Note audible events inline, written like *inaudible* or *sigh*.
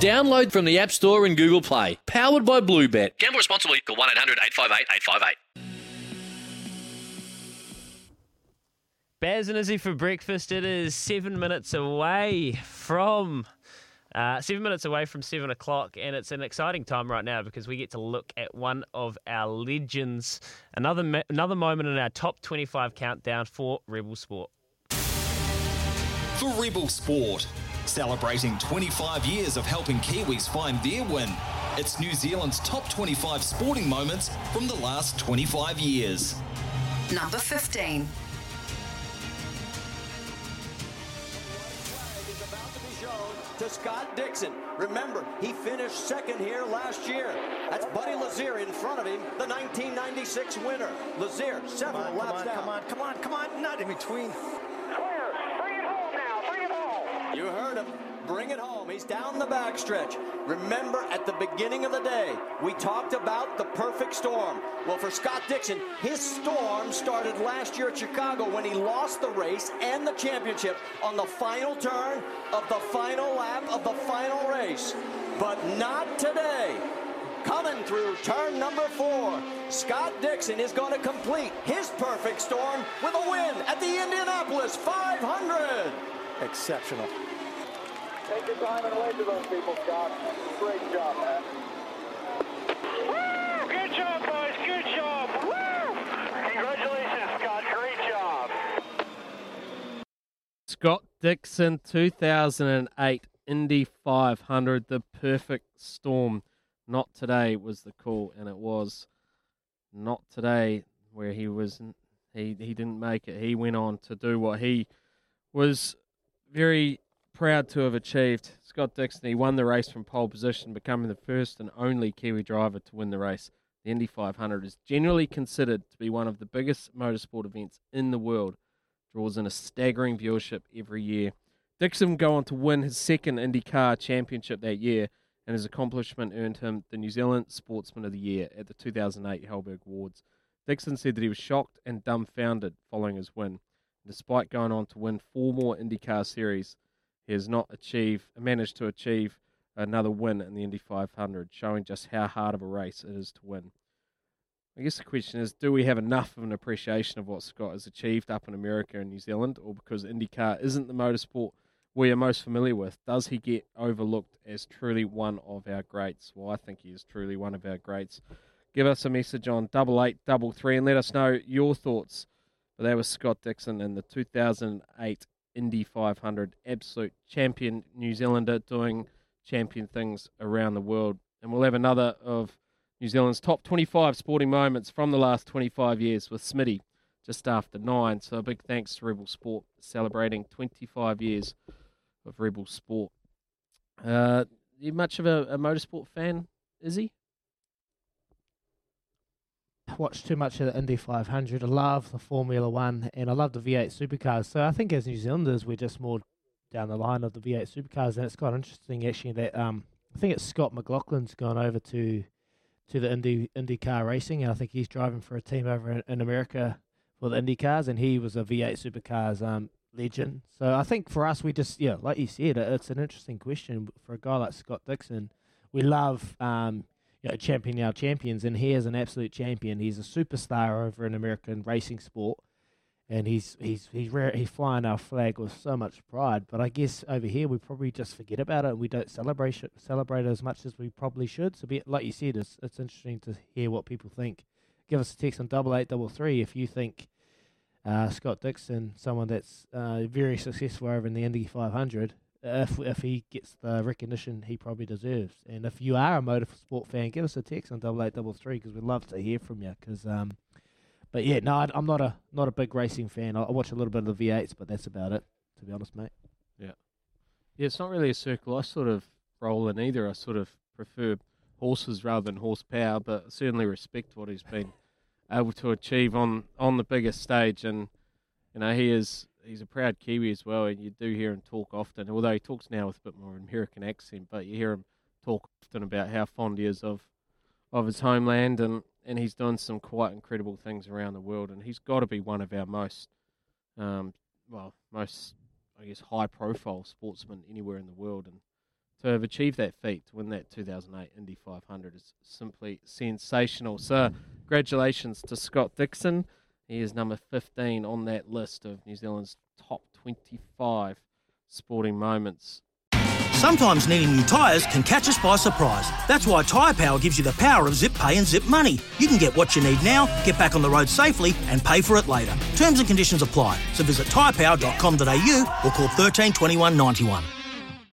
Download from the App Store and Google Play. Powered by Bluebet. Gamble responsibly. Call 1 800 858 858. Baz and Izzy for breakfast. It is seven minutes away from uh, seven minutes away from seven o'clock, and it's an exciting time right now because we get to look at one of our legends. Another ma- another moment in our top twenty-five countdown for Rebel Sport. For Rebel Sport, celebrating 25 years of helping Kiwis find their win. It's New Zealand's top 25 sporting moments from the last 25 years. Number 15. to Scott Dixon. Remember, he finished second here last year. That's Buddy Lazier in front of him, the 1996 winner. Lazier, several Come on, laps come on, down. come on, come on, come on, not in between. You heard him. Bring it home. He's down the backstretch. Remember, at the beginning of the day, we talked about the perfect storm. Well, for Scott Dixon, his storm started last year at Chicago when he lost the race and the championship on the final turn of the final lap of the final race. But not today. Coming through turn number four, Scott Dixon is going to complete his perfect storm with a win at the Indianapolis 500. Exceptional. Take your time and wave to those people, Scott. Great job, man. Woo! Good job, boys. Good job. Woo! Congratulations, Scott. Great job. Scott Dixon, 2008 Indy 500, the perfect storm. Not today was the call, and it was not today where he was. He he didn't make it. He went on to do what he was very proud to have achieved. Scott Dixon, he won the race from pole position, becoming the first and only Kiwi driver to win the race. The Indy 500 is generally considered to be one of the biggest motorsport events in the world. Draws in a staggering viewership every year. Dixon go on to win his second IndyCar championship that year, and his accomplishment earned him the New Zealand Sportsman of the Year at the 2008 Halberg Awards. Dixon said that he was shocked and dumbfounded following his win. Despite going on to win four more IndyCar series, he has not achieved managed to achieve another win in the Indy 500, showing just how hard of a race it is to win. I guess the question is, do we have enough of an appreciation of what Scott has achieved up in America and New Zealand, or because IndyCar isn't the motorsport we are most familiar with, does he get overlooked as truly one of our greats? Well, I think he is truly one of our greats. Give us a message on double eight double three and let us know your thoughts. But that was Scott Dixon in the 2008 Indy 500, absolute champion New Zealander doing champion things around the world. And we'll have another of New Zealand's top 25 sporting moments from the last 25 years with Smitty just after nine. So a big thanks to Rebel Sport celebrating 25 years of Rebel Sport. Uh, you much of a, a motorsport fan, is he? Watched too much of the Indy 500. I love the Formula One and I love the V8 supercars. So I think as New Zealanders, we're just more down the line of the V8 supercars. And it's quite interesting actually that um, I think it's Scott McLaughlin's gone over to to the Indy IndyCar racing, and I think he's driving for a team over in, in America for the Indy cars, and he was a V8 supercars um, legend. So I think for us, we just yeah, like you said, it, it's an interesting question for a guy like Scott Dixon. We love um, you know, champion our champions, and he is an absolute champion. He's a superstar over in American racing sport, and he's he's he's rare, he's flying our flag with so much pride. But I guess over here we probably just forget about it. and We don't celebrate celebrate it as much as we probably should. So, be, like you said, it's it's interesting to hear what people think. Give us a text on double eight double three if you think uh, Scott Dixon, someone that's uh, very successful over in the Indy 500, if if he gets the recognition he probably deserves. And if you are a motorsport fan, give us a text on double eight double three because we'd love to hear from you. Because um, but yeah, no, I'm not a not a big racing fan. I, I watch a little bit of the V8s, but that's about it. To be honest, mate. Yeah. Yeah, it's not really a circle I sort of roll in either. I sort of prefer horses rather than horsepower, but certainly respect what he's been *laughs* able to achieve on on the biggest stage. And you know, he is he's a proud Kiwi as well, and you do hear him talk often. Although he talks now with a bit more American accent, but you hear him talk often about how fond he is of of his homeland, and and he's done some quite incredible things around the world, and he's got to be one of our most um, well most I guess high profile sportsmen anywhere in the world, and to have achieved that feat, to win that 2008 Indy 500 is simply sensational. So, congratulations to Scott Dixon. He is number 15 on that list of New Zealand's top 25 sporting moments. Sometimes needing new tyres can catch us by surprise. That's why Tyre Power gives you the power of zip pay and zip money. You can get what you need now, get back on the road safely, and pay for it later. Terms and conditions apply. So visit tyrepower.com.au or call 13 21 91.